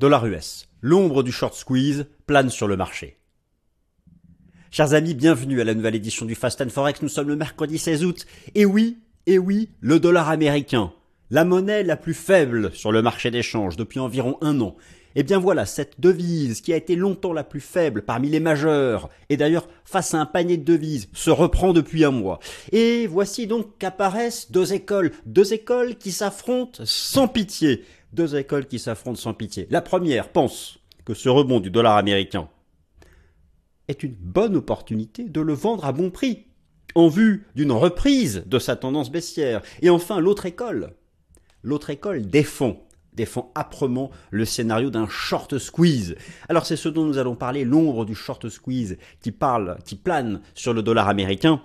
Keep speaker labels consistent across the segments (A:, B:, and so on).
A: Dollar US. L'ombre du short squeeze plane sur le marché. Chers amis, bienvenue à la nouvelle édition du Fast Forex. Nous sommes le mercredi 16 août. Et oui, et oui, le dollar américain. La monnaie la plus faible sur le marché d'échange depuis environ un an. Eh bien voilà, cette devise qui a été longtemps la plus faible parmi les majeurs, et d'ailleurs face à un panier de devises, se reprend depuis un mois. Et voici donc qu'apparaissent deux écoles, deux écoles qui s'affrontent sans pitié deux écoles qui s'affrontent sans pitié. La première pense que ce rebond du dollar américain est une bonne opportunité de le vendre à bon prix, en vue d'une reprise de sa tendance baissière. Et enfin, l'autre école, l'autre école défend défend âprement le scénario d'un short squeeze. Alors c'est ce dont nous allons parler, l'ombre du short squeeze qui parle, qui plane sur le dollar américain.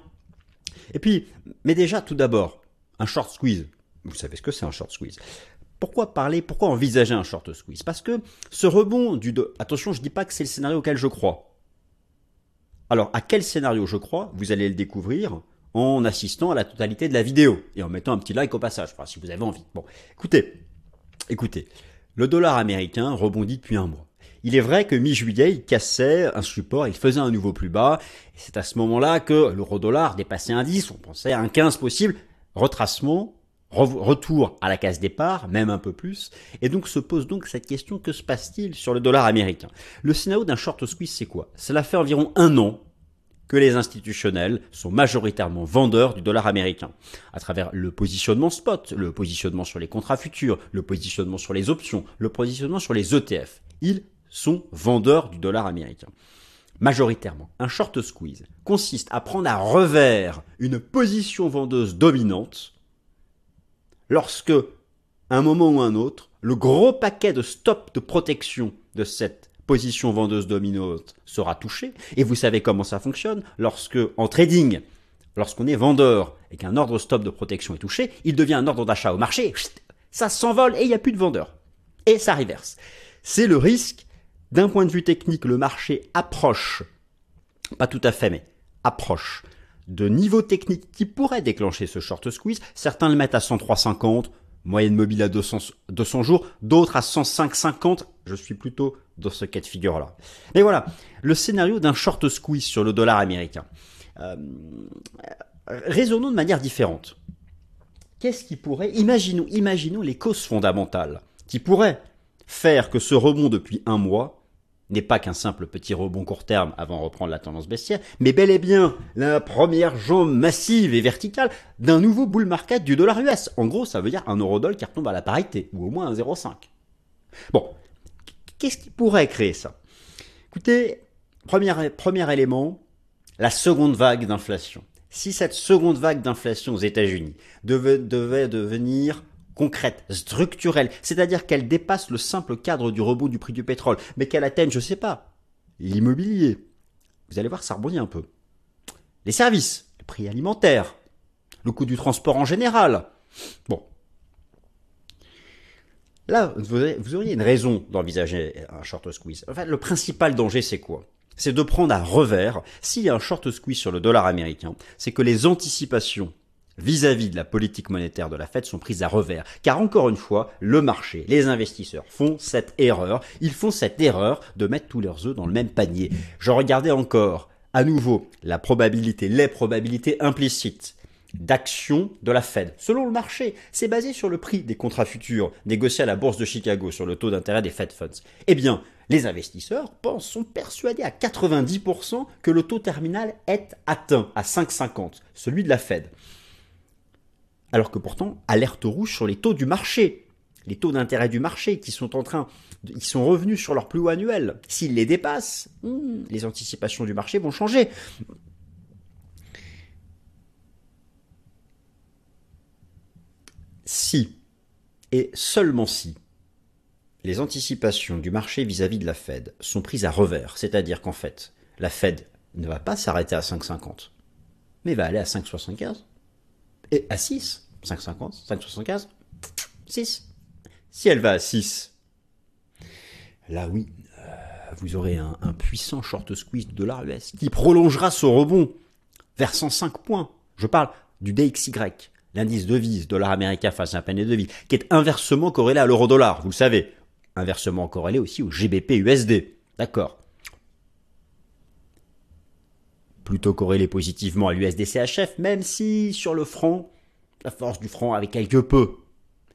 A: Et puis, mais déjà tout d'abord, un short squeeze. Vous savez ce que c'est un short squeeze? Pourquoi parler, pourquoi envisager un short squeeze? Parce que ce rebond du... Attention, je ne dis pas que c'est le scénario auquel je crois. Alors, à quel scénario je crois Vous allez le découvrir en assistant à la totalité de la vidéo et en mettant un petit like au passage, si vous avez envie. Bon, écoutez, écoutez, le dollar américain rebondit depuis un mois. Il est vrai que mi-juillet, il cassait un support, il faisait un nouveau plus bas. C'est à ce moment-là que l'euro-dollar dépassait un 10, on pensait un 15 possible. Retracement, retour à la case départ, même un peu plus, et donc se pose donc cette question, que se passe-t-il sur le dollar américain? Le scénario d'un short squeeze, c'est quoi? Cela fait environ un an que les institutionnels sont majoritairement vendeurs du dollar américain, à travers le positionnement spot, le positionnement sur les contrats futurs, le positionnement sur les options, le positionnement sur les ETF. Ils sont vendeurs du dollar américain. Majoritairement, un short squeeze consiste à prendre à revers une position vendeuse dominante lorsque, un moment ou un autre, le gros paquet de stop de protection de cette position vendeuse dominante sera touché. Et vous savez comment ça fonctionne. Lorsque, en trading, lorsqu'on est vendeur et qu'un ordre stop de protection est touché, il devient un ordre d'achat au marché. Ça s'envole et il n'y a plus de vendeurs. Et ça reverse. C'est le risque. D'un point de vue technique, le marché approche, pas tout à fait, mais approche de niveau technique qui pourrait déclencher ce short squeeze. Certains le mettent à 103,50, moyenne mobile à 200, 200 jours, d'autres à 105,50. Je suis plutôt dans ce cas de figure-là. Mais voilà, le scénario d'un short squeeze sur le dollar américain. Euh, raisonnons de manière différente. Qu'est-ce qui pourrait, imaginons, imaginons les causes fondamentales qui pourraient faire que ce rebond depuis un mois n'est pas qu'un simple petit rebond court terme avant de reprendre la tendance baissière, mais bel et bien la première jambe massive et verticale d'un nouveau bull market du dollar US. En gros, ça veut dire un euro-dollar qui retombe à la parité, ou au moins un 0,5. Bon, qu'est-ce qui pourrait créer ça? Écoutez, premier, premier élément, la seconde vague d'inflation. Si cette seconde vague d'inflation aux États-Unis devait, devait devenir concrète, structurelle, c'est-à-dire qu'elle dépasse le simple cadre du rebond du prix du pétrole, mais qu'elle atteigne, je sais pas, l'immobilier. Vous allez voir, ça rebondit un peu. Les services, le prix alimentaire, le coût du transport en général. Bon. Là, vous auriez une raison d'envisager un short squeeze. En fait, le principal danger, c'est quoi? C'est de prendre à revers, s'il y a un short squeeze sur le dollar américain, c'est que les anticipations vis-à-vis de la politique monétaire de la Fed sont prises à revers. Car encore une fois, le marché, les investisseurs font cette erreur. Ils font cette erreur de mettre tous leurs œufs dans le même panier. Je regardais encore, à nouveau, la probabilité, les probabilités implicites d'action de la Fed. Selon le marché, c'est basé sur le prix des contrats futurs négociés à la bourse de Chicago sur le taux d'intérêt des Fed Funds. Eh bien, les investisseurs pensent, sont persuadés à 90% que le taux terminal est atteint à 5,50, celui de la Fed alors que pourtant, alerte rouge sur les taux du marché, les taux d'intérêt du marché qui sont en train, ils sont revenus sur leur plus haut annuel. S'ils les dépassent, hmm, les anticipations du marché vont changer. Si, et seulement si, les anticipations du marché vis-à-vis -vis de la Fed sont prises à revers, c'est-à-dire qu'en fait, la Fed ne va pas s'arrêter à 5,50, mais va aller à 5,75 et à 6. 5,50, 5,75, 6. Si elle va à 6, là oui, euh, vous aurez un, puissant short squeeze de dollar US qui prolongera ce rebond vers 105 points. Je parle du DXY, l'indice devise dollar américain face à un panier de devise, qui est inversement corrélé à l'euro dollar, vous le savez. inversement corrélé aussi au GBP USD. D'accord. Plutôt corrélé positivement à l'USDCHF, même si sur le franc, la force du franc avait quelque peu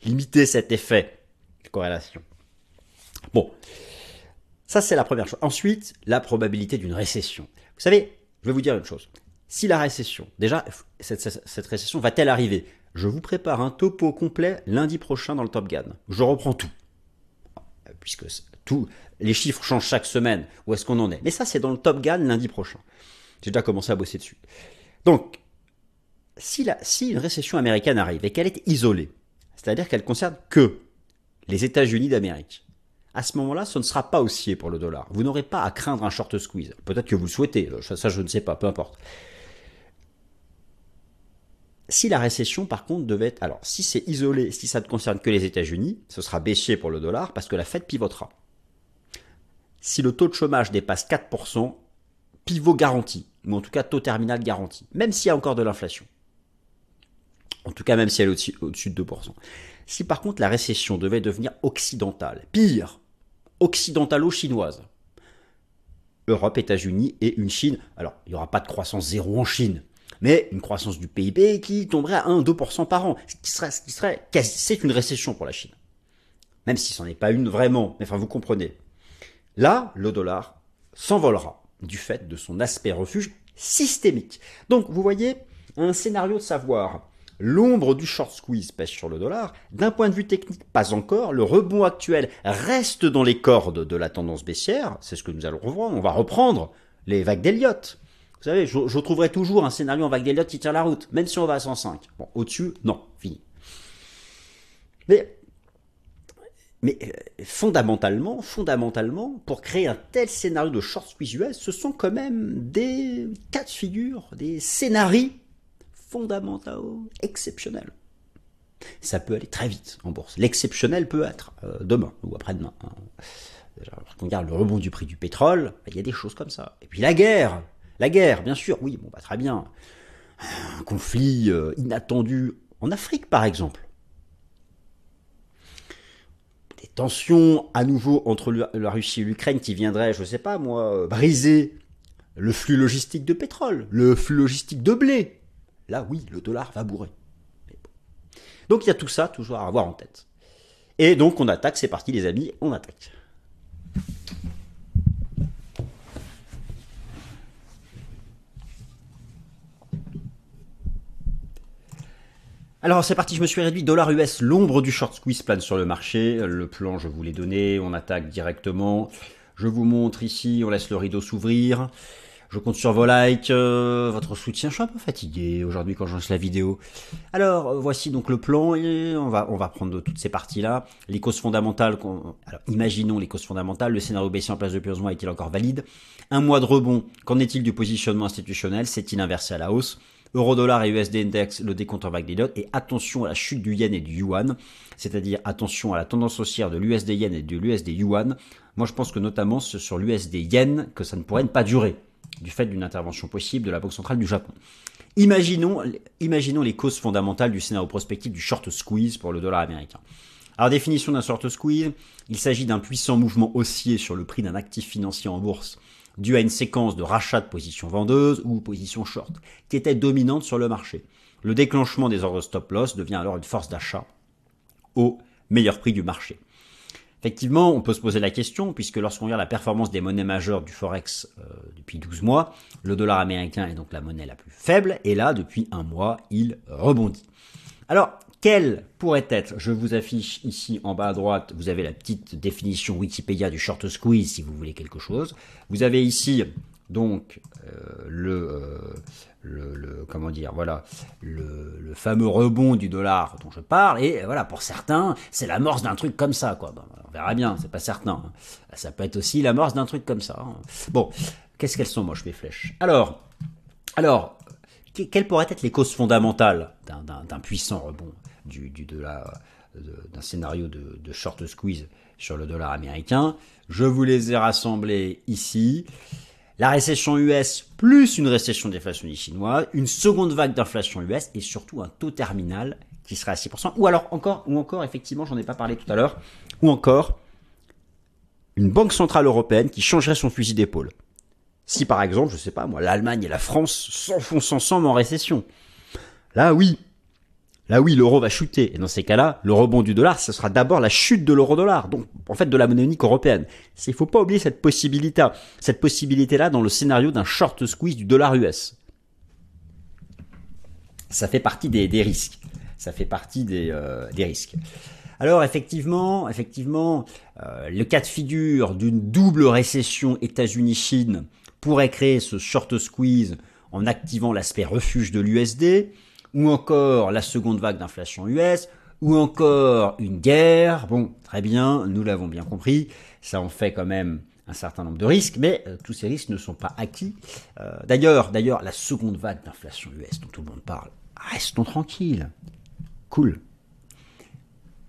A: limité cet effet de corrélation. Bon, ça c'est la première chose. Ensuite, la probabilité d'une récession. Vous savez, je vais vous dire une chose. Si la récession, déjà, cette, récession va-t-elle arriver? Je vous prépare un topo complet lundi prochain dans le Top Gun. Je reprends tout. Puisque tout, les chiffres changent chaque semaine. Où est-ce qu'on en est? Mais ça, c'est dans le Top Gun lundi prochain. J'ai déjà commencé à bosser dessus. Donc, si, une récession américaine arrive et qu'elle est isolée, c'est-à-dire qu'elle concerne que les États-Unis d'Amérique, à ce moment-là, ce ne sera pas haussier pour le dollar. Vous n'aurez pas à craindre un short squeeze. Peut-être que vous le souhaitez, ça je ne sais pas, peu importe. Si la récession, par contre, devait être... Alors, si c'est isolé, si ça ne concerne que les États-Unis, ce sera baissier pour le dollar parce que la Fed pivotera. Si le taux de chômage dépasse 4%, pivot garanti, ou en tout cas taux terminal garanti, même s'il y a encore de l'inflation. En tout cas, même si elle est au-dessus de 2%. Si par contre la récession devait devenir occidentale, pire, occidentalo-chinoise, Europe, États-Unis et une Chine, alors il n'y aura pas de croissance zéro en Chine, mais une croissance du PIB qui tomberait à 1-2% par an, ce qui serait, ce qui serait c'est une récession pour la Chine. Même si ce n'en est pas une vraiment, mais enfin vous comprenez. Là, le dollar s'envolera du fait de son aspect refuge systémique. Donc vous voyez, un scénario de savoir L'ombre du short squeeze pèse sur le dollar. D'un point de vue technique, pas encore. Le rebond actuel reste dans les cordes de la tendance baissière. C'est ce que nous allons revoir. On va reprendre les vagues d'Elliott. Vous savez, je, trouverai toujours un scénario en vague d'Elliott qui tient la route, même si on va à 105. Bon, au-dessus, non, fini. Mais, mais euh, fondamentalement, fondamentalement, pour créer un tel scénario de short squeeze US, ce sont quand même des cas de figure, des scénarios fondamentaux exceptionnels. Ça peut aller très vite en bourse. L'exceptionnel peut être euh, demain ou après-demain. Hein. Quand on regarde le rebond du prix du pétrole, il y a des choses comme ça. Et puis la guerre, la guerre, bien sûr, oui, bon, bah, très bien. Un conflit euh, inattendu en Afrique, par exemple. Des tensions à nouveau entre la Russie et l'Ukraine qui viendraient, je ne sais pas moi, euh, briser le flux logistique de pétrole, le flux logistique de blé. Là, oui, le dollar va bourrer. Donc il y a tout ça toujours à avoir en tête. Et donc on attaque, c'est parti les amis, on attaque. Alors c'est parti, je me suis réduit. Dollar US, l'ombre du short squeeze plane sur le marché. Le plan, je vous l'ai donné. On attaque directement. Je vous montre ici, on laisse le rideau s'ouvrir. Je compte sur vos likes, euh, votre soutien. Je suis un peu fatigué aujourd'hui quand je lance la vidéo. Alors euh, voici donc le plan on va on va prendre toutes ces parties là. Les causes fondamentales. Alors imaginons les causes fondamentales. Le scénario baissier en place de plusieurs mois est-il encore valide? Un mois de rebond. Qu'en est-il du positionnement institutionnel? C'est-il inversé à la hausse? Euro-dollar et USD index, le décompte en vague des et attention à la chute du yen et du yuan, c'est-à-dire attention à la tendance haussière de l'USD yen et de l'USD yuan. Moi, je pense que notamment sur l'USD yen, que ça ne pourrait pas durer, du fait d'une intervention possible de la Banque centrale du Japon. Imaginons, les causes fondamentales du scénario prospectif du short squeeze pour le dollar américain. Alors, définition d'un short squeeze, il s'agit d'un puissant mouvement haussier sur le prix d'un actif financier en bourse dû à une séquence de rachat de positions vendeuses ou positions short, qui était dominante sur le marché. Le déclenchement des ordres stop loss devient alors une force d'achat au meilleur prix du marché. Effectivement, on peut se poser la question, puisque lorsqu'on regarde la performance des monnaies majeures du Forex euh, depuis 12 mois, le dollar américain est donc la monnaie la plus faible, et là, depuis un mois, il rebondit. Alors, quelle pourrait être, je vous affiche ici en bas à droite, vous avez la petite définition Wikipédia du short squeeze si vous voulez quelque chose. Vous avez ici donc euh, le, euh, le, comment dire voilà le, fameux rebond du dollar dont je parle et voilà pour certains c'est l'amorce d'un truc comme ça quoi on verra bien c'est pas certain ça peut être aussi l'amorce d'un truc comme ça hein. bon qu'est-ce qu'elles sont moches mes flèches? Alors alors quelles pourraient être les causes fondamentales d'un puissant rebond du, du d'un scénario de, de, short squeeze sur le dollar américain? Je vous les ai rassemblés ici. La récession US plus une récession déflationniste chinoise, une seconde vague d'inflation US et surtout un taux terminal qui serait à 6%. Ou alors encore, ou encore effectivement, j'en ai pas parlé tout à l'heure, ou encore une banque centrale européenne qui changerait son fusil d'épaule. Si par exemple, je sais pas moi, l'Allemagne et la France s'enfoncent ensemble en récession. Là oui, Là oui, l'euro va chuter. Et dans ces cas-là, le rebond du dollar, ce sera d'abord la chute de l'euro-dollar. Donc, en fait, de la monnaie unique européenne. Il faut pas oublier cette possibilité, cette possibilité-là dans le scénario d'un short squeeze du dollar US. Ça fait partie des, risques. Ça fait partie des, euh, risques. Alors effectivement, effectivement, euh, le cas de figure d'une double récession États-Unis-Chine pourrait créer ce short squeeze en activant l'aspect refuge de l'USD ou encore la seconde vague d'inflation US, ou encore une guerre. Bon, très bien, nous l'avons bien compris, ça en fait quand même un certain nombre de risques, mais euh, tous ces risques ne sont pas acquis. Euh, d'ailleurs, d'ailleurs, la seconde vague d'inflation US dont tout le monde parle, restons tranquilles, cool.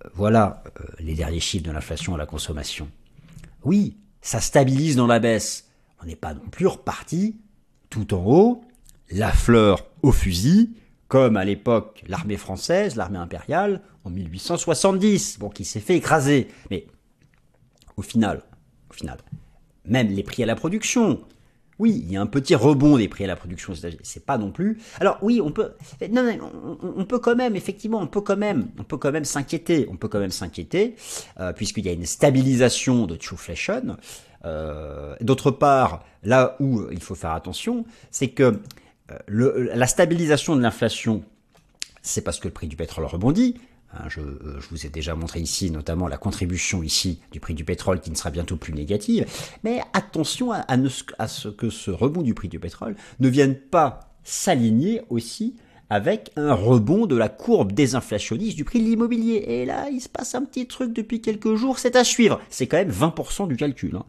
A: Euh, voilà les derniers chiffres de l'inflation à la consommation. Oui, ça stabilise dans la baisse. On n'est pas non plus reparti tout en haut, la fleur au fusil, comme à l'époque l'armée française, l'armée impériale, en 1870, bon, qui s'est fait écraser. Mais au final, au final, même les prix à la production, oui, il y a un petit rebond des prix à la production C'est pas non plus. Alors oui, on peut. Non, non, on, peut quand même, effectivement, on peut quand même, on peut quand même s'inquiéter. On peut quand même s'inquiéter euh, puisqu'il y a une stabilisation de trueflation. Euh, D'autre part, là où il faut faire attention, c'est que euh, la stabilisation de l'inflation, c'est parce que le prix du pétrole rebondit. Hein, euh, je, vous ai déjà montré ici notamment la contribution ici du prix du pétrole qui ne sera bientôt plus négative. Mais attention à, ce que ce rebond du prix du pétrole ne vienne pas s'aligner aussi avec un rebond de la courbe désinflationniste du prix de l'immobilier. Et là, il se passe un petit truc depuis quelques jours, c'est à suivre. C'est quand même 20% du calcul hein,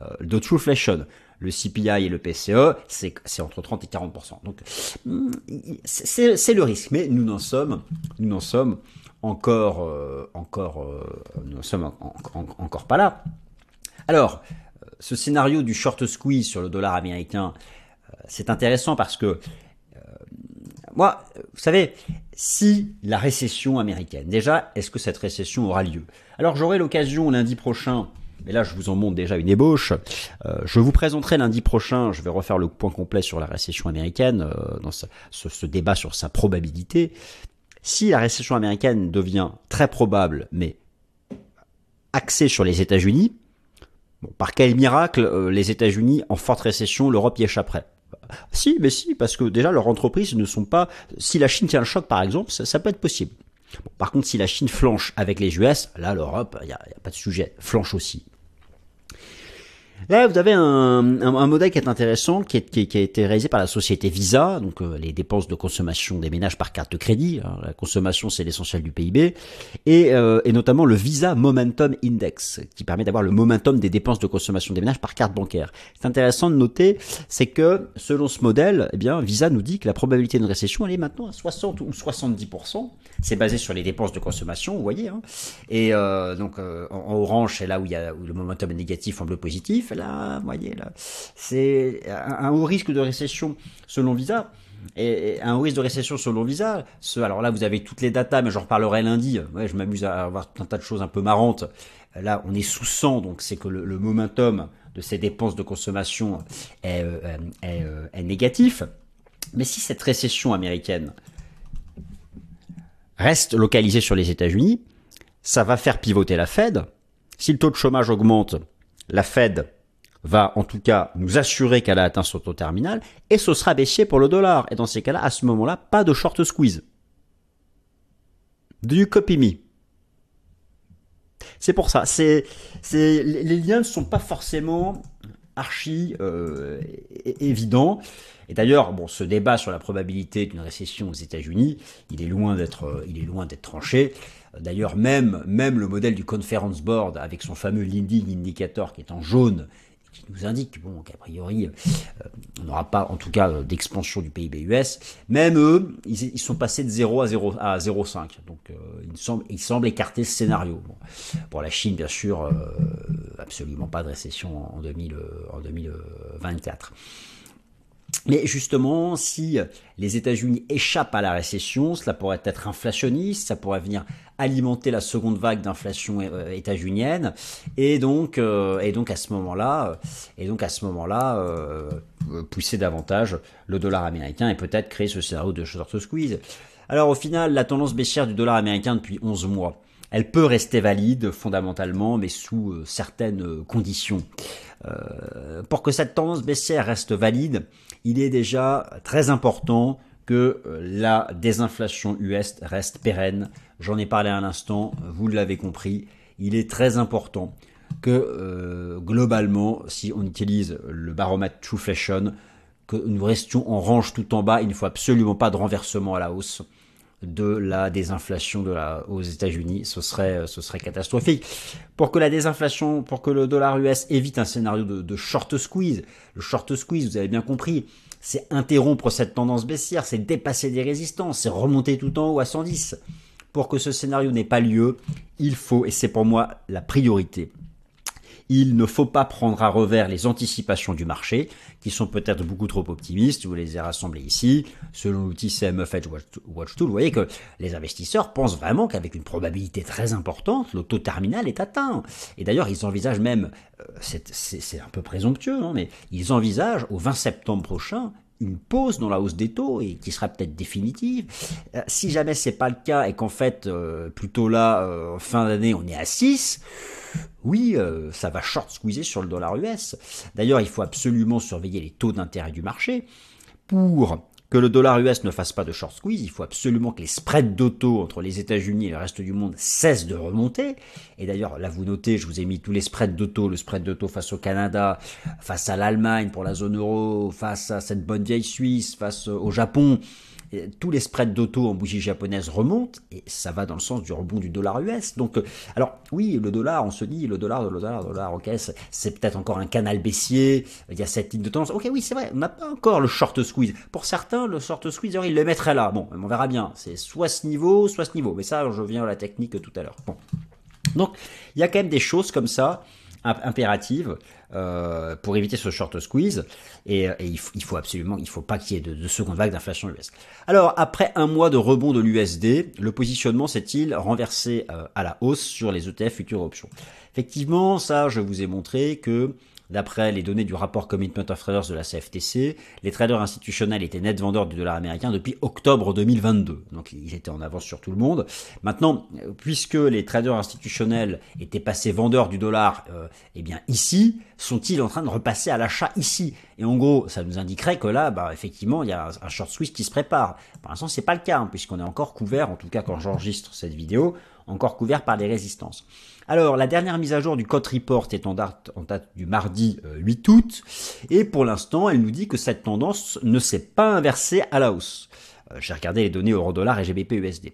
A: euh, de Trueflation le CPI et le PCE, c'est entre 30 et 40%. Donc c'est le risque, mais nous n'en sommes, nous n'en sommes encore, euh, encore, euh, nous sommes encore pas là. Alors, ce scénario du short squeeze sur le dollar américain, euh, c'est intéressant parce que moi, vous savez, si la récession américaine, déjà, est-ce que cette récession aura lieu? Alors j'aurai l'occasion lundi prochain mais là je vous en montre déjà une ébauche. Euh, je vous présenterai lundi prochain, je vais refaire le point complet sur la récession américaine, euh, dans ce, débat sur sa probabilité. Si la récession américaine devient très probable, mais axée sur les États-Unis, bon, par quel miracle euh, les États-Unis en forte récession, l'Europe y échapperait? Si, mais si, parce que déjà leurs entreprises ne sont pas. Si la Chine tient le choc, par exemple, ça peut être possible par contre, si la Chine flanche avec les US, là, l'Europe, il n'y a, pas de sujet, flanche aussi. Là, vous avez un, un, modèle qui est intéressant, qui, est, qui, a été réalisé par la société Visa, donc euh, les dépenses de consommation des ménages par carte de crédit. Hein. la consommation, c'est l'essentiel du PIB, et, euh, et, notamment le Visa Momentum Index, qui permet d'avoir le momentum des dépenses de consommation des ménages par carte bancaire. C'est intéressant de noter, c'est que selon ce modèle, eh bien, Visa nous dit que la probabilité d'une récession, elle est maintenant à 60 ou 70%. C'est basé sur les dépenses de consommation, vous voyez. Hein. Et euh, donc, en, en, orange, c'est là où, il y a, où le momentum est négatif, en bleu positif là, voyez là, c'est un, haut risque de récession selon Visa. Et, un risque de récession selon Visa. Alors là, vous avez toutes les datas, mais j'en reparlerai lundi. Ouais, je m'amuse à avoir un tas de choses un peu marrantes. Là, on est sous 100, donc c'est que le, momentum de ces dépenses de consommation euh, euh, est négatif. Mais si cette récession américaine reste localisée sur les États-Unis, ça va faire pivoter la Fed. Si le taux de chômage augmente, la Fed va en tout cas nous assurer qu'elle a atteint son taux terminal, et ce sera baissier pour le dollar. Et dans ces cas-là, à ce moment-là, pas de short squeeze. You copy me C'est pour ça. C'est, c'est, les liens ne sont pas forcément archi euh, évidents. Et d'ailleurs, bon, ce débat sur la probabilité d'une récession aux États-Unis, il est loin d'être, il est loin d'être tranché. D'ailleurs, même, même le modèle du Conference Board avec son fameux leading indicator qui est en jaune qui nous indique bon, qu'a priori, euh, on n'aura pas, en tout cas, euh, d'expansion du PIB US. Même eux, ils, sont passés de 0 à 0 à 0,5. Donc, euh, ils, semblent, ils semblent écarter ce scénario. Pour la Chine, bien sûr, absolument pas de récession en, 2000, en 2024. Mais justement, si les États-Unis échappent à la récession, cela pourrait être inflationniste, ça pourrait venir alimenter la seconde vague d'inflation euh, états-unienne, et donc, euh, et donc à ce moment-là, et donc à ce moment-là, euh, pousser davantage le dollar américain et peut-être créer ce scénario de short squeeze. Alors au final, la tendance baissière du dollar américain depuis 11 mois, elle peut rester valide fondamentalement, mais sous certaines conditions. pour que cette tendance baissière reste valide, il est déjà très important que euh, la désinflation US reste pérenne. J'en ai parlé à l'instant, vous l'avez compris. Il est très que euh, globalement, si on utilise le baromètre Trueflation, que nous restions en range tout en bas. Il ne faut absolument pas de renversement à la hausse de la désinflation aux États-Unis. Ce serait, ce serait catastrophique. Pour que la désinflation, pour que le dollar US évite un scénario de, de short squeeze, le short squeeze, vous avez bien compris, c'est interrompre cette tendance baissière, c'est dépasser des résistances, c'est remonter tout en haut à 110. Pour que ce scénario n'ait pas lieu, il faut, et c'est pour moi la priorité, il ne faut pas prendre à revers les anticipations du marché, qui sont peut-être beaucoup trop optimistes, vous les avez rassemblées ici, selon l'outil CMF Edge Watch Tool, vous voyez que les investisseurs pensent vraiment qu'avec une probabilité très importante, le taux terminal est atteint. Et d'ailleurs, ils envisagent même, euh, c'est un peu présomptueux, hein, mais ils envisagent au 20 septembre prochain une pause dans la hausse des taux et qui sera peut-être définitive. Euh, si jamais c'est pas le cas et qu'en fait euh, plutôt là en fin d'année on est à 6, oui, euh, ça va short squeezer sur le dollar US. D'ailleurs, il faut absolument surveiller les taux d'intérêt du marché. Pour que le dollar US ne fasse pas de short squeeze, il faut absolument que les spreads d'auto entre les États-Unis et le reste du monde cessent de remonter. Et d'ailleurs, là, vous notez, je vous ai mis tous les spreads d'auto, le spread d'auto face au Canada, face à l'Allemagne pour la zone euro, face à cette bonne vieille Suisse, face au Japon tous les spreads d'auto en bougie japonaise remontent et ça va dans le sens du rebond du dollar US. Donc, euh, alors oui, le dollar, on se dit le dollar, le dollar, le dollar, ok, c'est peut-être encore un canal baissier. Il y a cette ligne de tendance. Ok, oui, c'est vrai, on n'a pas encore le short squeeze. Pour certains, le short squeeze, il le mettrait là. Bon, on verra bien. C'est soit ce niveau, soit ce niveau. Mais ça, je viens à la technique tout à l'heure. Bon. Donc, il y a quand même des choses comme ça impératives euh, pour éviter ce short squeeze. Et, il, faut, absolument, il faut pas qu'il y ait de, seconde vague d'inflation US. Alors, après un mois de rebond de l'USD, le positionnement s'est-il renversé euh, à la hausse sur les ETF futures options? Effectivement, ça, je vous ai montré que D'après les données du rapport Commitment of Traders de la CFTC, les traders institutionnels étaient net vendeurs du dollar américain depuis octobre 2022. Donc ils étaient en avance sur tout le monde. Maintenant, puisque les traders institutionnels étaient passés vendeurs du dollar, euh, eh bien ici, sont-ils en train de repasser à l'achat ici? Et en gros, ça nous indiquerait que là, bah, effectivement, il y a un short squeeze qui se prépare. Pour l'instant, c'est pas le cas, hein, puisqu'on est encore couvert, en tout cas quand j'enregistre cette vidéo, encore couvert par des résistances. Alors, la dernière mise à jour du code report est en date, du mardi 8 euh, août, et pour l'instant, elle nous dit que cette tendance ne s'est pas inversée à la hausse. Euh, j'ai regardé les données euro-dollar et GBP USD.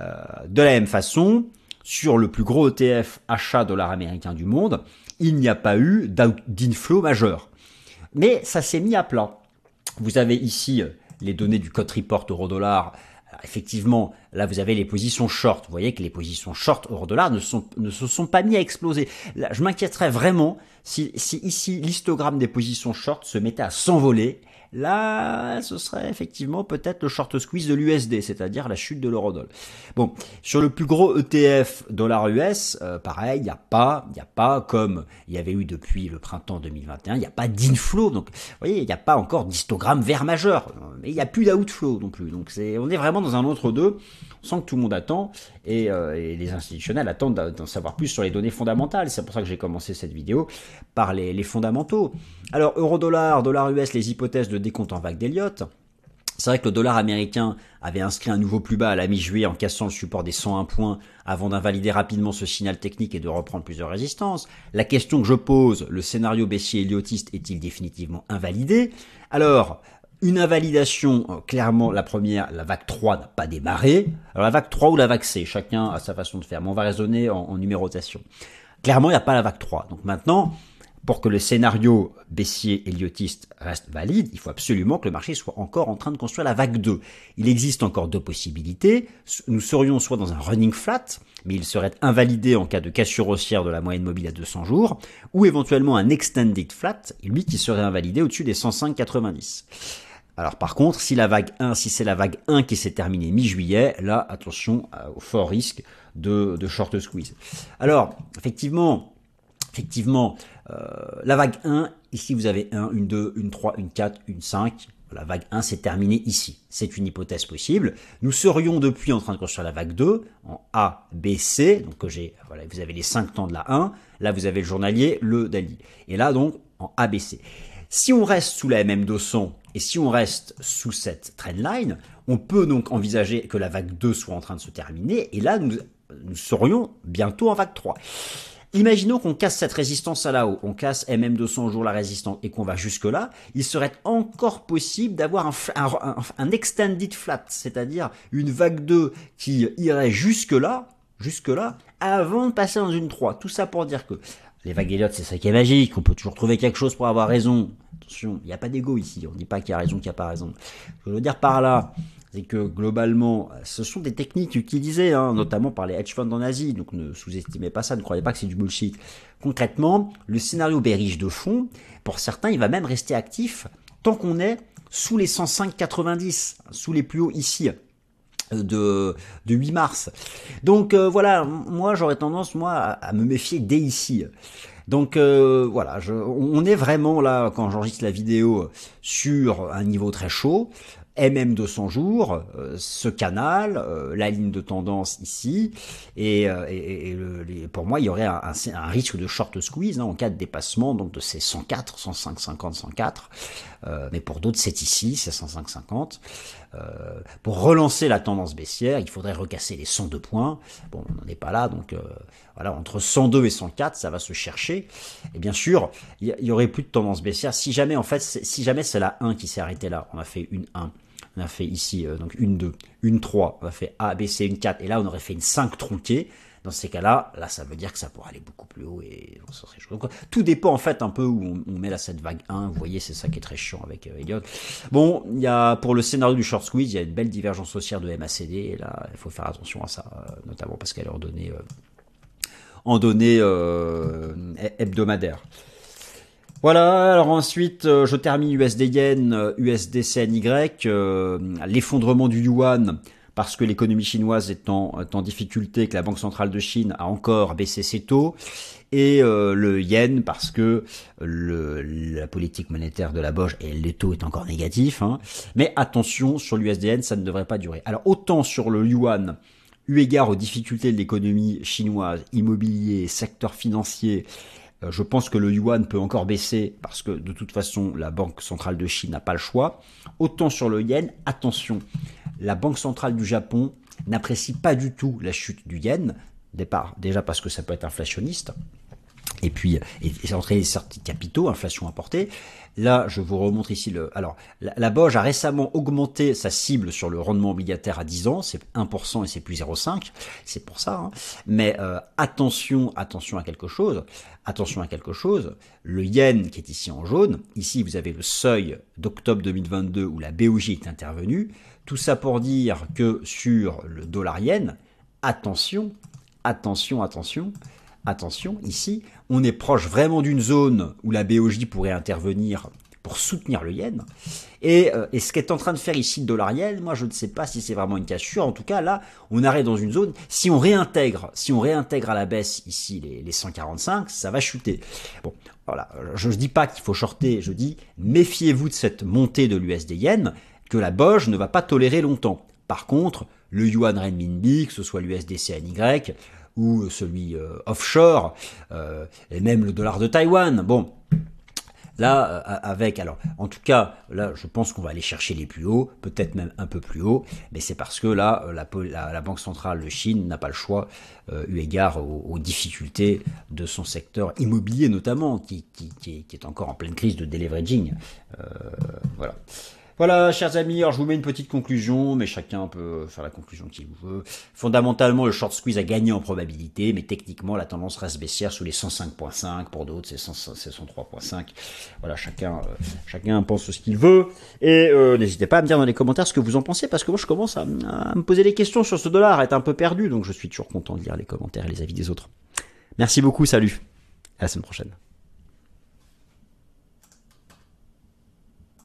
A: Euh, de la même façon, sur le plus gros ETF achat dollar américain du monde, il n'y a pas eu d'inflow majeur. Mais ça s'est mis à plat. Vous avez ici les données du code report euro-dollar effectivement, là vous avez les positions short. Vous voyez que les positions short hors dollar ne, se sont pas mis à exploser. Je m'inquiéterais vraiment si, si ici l'histogramme des positions short se mettait à s'envoler Là, ce serait effectivement peut-être le short squeeze de l'USD, c'est-à-dire la chute de l'eurodoll. Bon, sur le plus gros ETF dollar US, euh, pareil, il n'y a pas, il a pas comme il y avait eu depuis le printemps 2021, il n'y a pas d'inflow. Donc, vous voyez, il n'y a pas encore d'histogramme vert majeur, mais il n'y a plus d'outflow non plus. Donc, c'est, on est vraiment dans un autre deux. On sent que tout le monde attend et, euh, les institutionnels attendent d'en savoir plus sur les données fondamentales. C'est pour ça que j'ai commencé cette vidéo par les, les fondamentaux. Alors, euro-dollar, dollar US, les hypothèses de décompte en vague d'Elliott. C'est vrai que le dollar américain avait inscrit un nouveau plus bas à la mi-juillet en cassant le support des 101 points avant d'invalider rapidement ce signal technique et de reprendre plusieurs résistances. La question que je pose, le scénario baissier héliotiste est-il définitivement invalidé? Alors, une invalidation, euh, clairement, la première, la vague 3 n'a pas démarré. Alors la vague 3 ou la vague C, chacun a sa façon de faire, mais on va raisonner en, en numérotation. Clairement, il n'y a pas la vague 3. Donc maintenant, pour que le scénario baissier éliotiste reste valide, il faut absolument que le marché soit encore en train de construire la vague 2. Il existe encore deux possibilités. Nous serions soit dans un running flat, mais il serait invalidé en cas de cassure haussière de la moyenne mobile à 200 jours, ou éventuellement un extended flat, lui qui serait invalidé au-dessus des 105,90. Alors par contre, si la vague 1, si c'est la vague 1 qui s'est terminée mi-juillet, là, attention au fort risque de, de short squeeze. Alors, effectivement, effectivement, euh, la vague 1, ici vous avez 1, une 2, une 3, une 4, une 5. La vague 1 s'est terminée ici. C'est une hypothèse possible. Nous serions depuis en train de construire la vague 2 en A, B, C. Donc j'ai, voilà, vous avez les 5 temps de la 1. Là vous avez le journalier, le Dali. Et là donc en A, B, C. Si on reste sous la MM200 et si on reste sous cette trendline, on peut donc envisager que la vague 2 soit en train de se terminer. Et là nous, nous serions bientôt en vague 3. Imaginons qu'on casse cette résistance à là-haut, on casse MM200 jours la résistance et qu'on va jusque-là, il serait encore possible d'avoir un, extended flat, c'est-à-dire une vague 2 qui irait jusque-là, jusque-là, avant de passer dans une 3. Tout ça pour dire que les vagues Elliott, c'est ça qui est magique, on peut toujours trouver quelque chose pour avoir raison. Attention, il n'y a pas d'ego ici, on ne dit pas qu'il y a raison, qu'il n'y a pas raison. Je veux dire par là, c'est que globalement, ce sont des techniques utilisées, hein, notamment par les hedge funds en Asie, donc ne sous-estimez pas ça, ne croyez pas que c'est du bullshit. Concrètement, le scénario bearish de fond, pour certains, il va même rester actif tant qu'on est sous les 105,90, sous les plus hauts ici euh, de, de 8 mars. Donc euh, voilà, moi j'aurais tendance moi à, me méfier dès ici. Donc euh, voilà, on est vraiment là quand j'enregistre la vidéo sur un niveau très chaud. MM200 jours, euh, ce canal, euh, la ligne de tendance ici, et, euh, pour moi il y aurait un, risque de short squeeze hein, en cas de dépassement donc de ces 104, 105, 50, 104, mais pour d'autres c'est ici, c'est 105, 50. pour relancer la tendance baissière, il faudrait recasser les 102 points. Bon, on n'en est pas là, donc voilà, entre 102 et 104, ça va se chercher. Et bien sûr, il y, aurait plus de tendance baissière si jamais en fait, si jamais c'est la 1 qui s'est arrêtée là, on a fait une 1 on a fait ici euh, donc une 2, une 3, on a fait A, B, C, une 4, et là on aurait fait une 5 tronquée. Dans ces cas-là, là ça veut dire que ça pourrait aller beaucoup plus haut et ça serait chaud. tout dépend en fait un peu où on, met là cette vague 1. Vous voyez, c'est ça qui est très chiant avec euh, Elliott. Bon, il y a pour le scénario du short squeeze, il y a une belle divergence haussière de MACD et là il faut faire attention à ça, euh, notamment parce qu'elle est en données, en données hebdomadaires. Voilà, alors ensuite, euh, je termine USD Yen, USD CNY, euh, l'effondrement du yuan parce que l'économie chinoise est en, en, difficulté, que la Banque centrale de Chine a encore baissé ses taux, et euh, le yen parce que la politique monétaire de la Boche et les taux est encore négatif. Hein. Mais attention, sur l'USDN, ça ne devrait pas durer. Alors autant sur le yuan, eu égard aux difficultés de l'économie chinoise, immobilier, secteur financier, euh, je pense que le yuan peut encore baisser parce que de toute façon la Banque centrale de Chine n'a pas le choix. Autant sur le yen, attention, la Banque centrale du Japon n'apprécie pas du tout la chute du yen, départ, déjà parce que ça peut être inflationniste, et puis et, entraîner certains capitaux, inflation importée. Là, je vous remontre ici le. Alors, la, la a récemment augmenté sa cible sur le rendement obligataire à 10 ans, c'est 1% et c'est plus 0,5, c'est pour ça. Hein. Mais euh, attention, attention à quelque chose, attention à quelque chose. Le yen qui est ici en jaune, ici vous avez le seuil d'octobre 2022 où la BOJ est intervenue. Tout ça pour dire que sur le dollar yen, attention, attention, attention attention, ici, on est proche vraiment d'une zone où la BOJ pourrait intervenir pour soutenir le yen. Et, euh, et ce qu'est en train de faire ici le dollar yen, moi je ne sais pas si c'est vraiment une cassure. En tout cas, là, on arrive dans une zone. Si on réintègre, à la baisse ici les, les 145, ça va chuter. Bon, voilà. Je ne dis pas qu'il faut shorter. Je dis méfiez-vous de cette montée de l'USD yen que la BOJ ne va pas tolérer longtemps. Par contre, le yuan renminbi, que ce soit l'USD CNY, ou celui euh, offshore, euh, et même le dollar de Taïwan. Bon, là, euh, avec, alors, en tout cas, là, je pense qu'on va aller chercher les plus hauts, peut-être même un peu plus haut, mais c'est parce que là, la, la, Banque centrale de Chine n'a pas le choix, eu égard aux, difficultés de son secteur immobilier notamment, qui, qui, est, encore en pleine crise de deleveraging. voilà. Voilà, chers amis, alors je vous mets une petite conclusion, mais chacun peut faire la conclusion qu'il veut. Fondamentalement, le short squeeze a gagné en probabilité, mais techniquement, la tendance reste baissière sous les 105.5. Pour d'autres, c'est 103.5. Voilà, chacun, euh, chacun pense ce qu'il veut. Et euh, n'hésitez pas à me dire dans les commentaires ce que vous en pensez, parce que moi, je commence à, à me poser des questions sur ce dollar, à être un peu perdu, donc je suis toujours content de lire les commentaires et les avis des autres. Merci beaucoup, salut. À la semaine prochaine.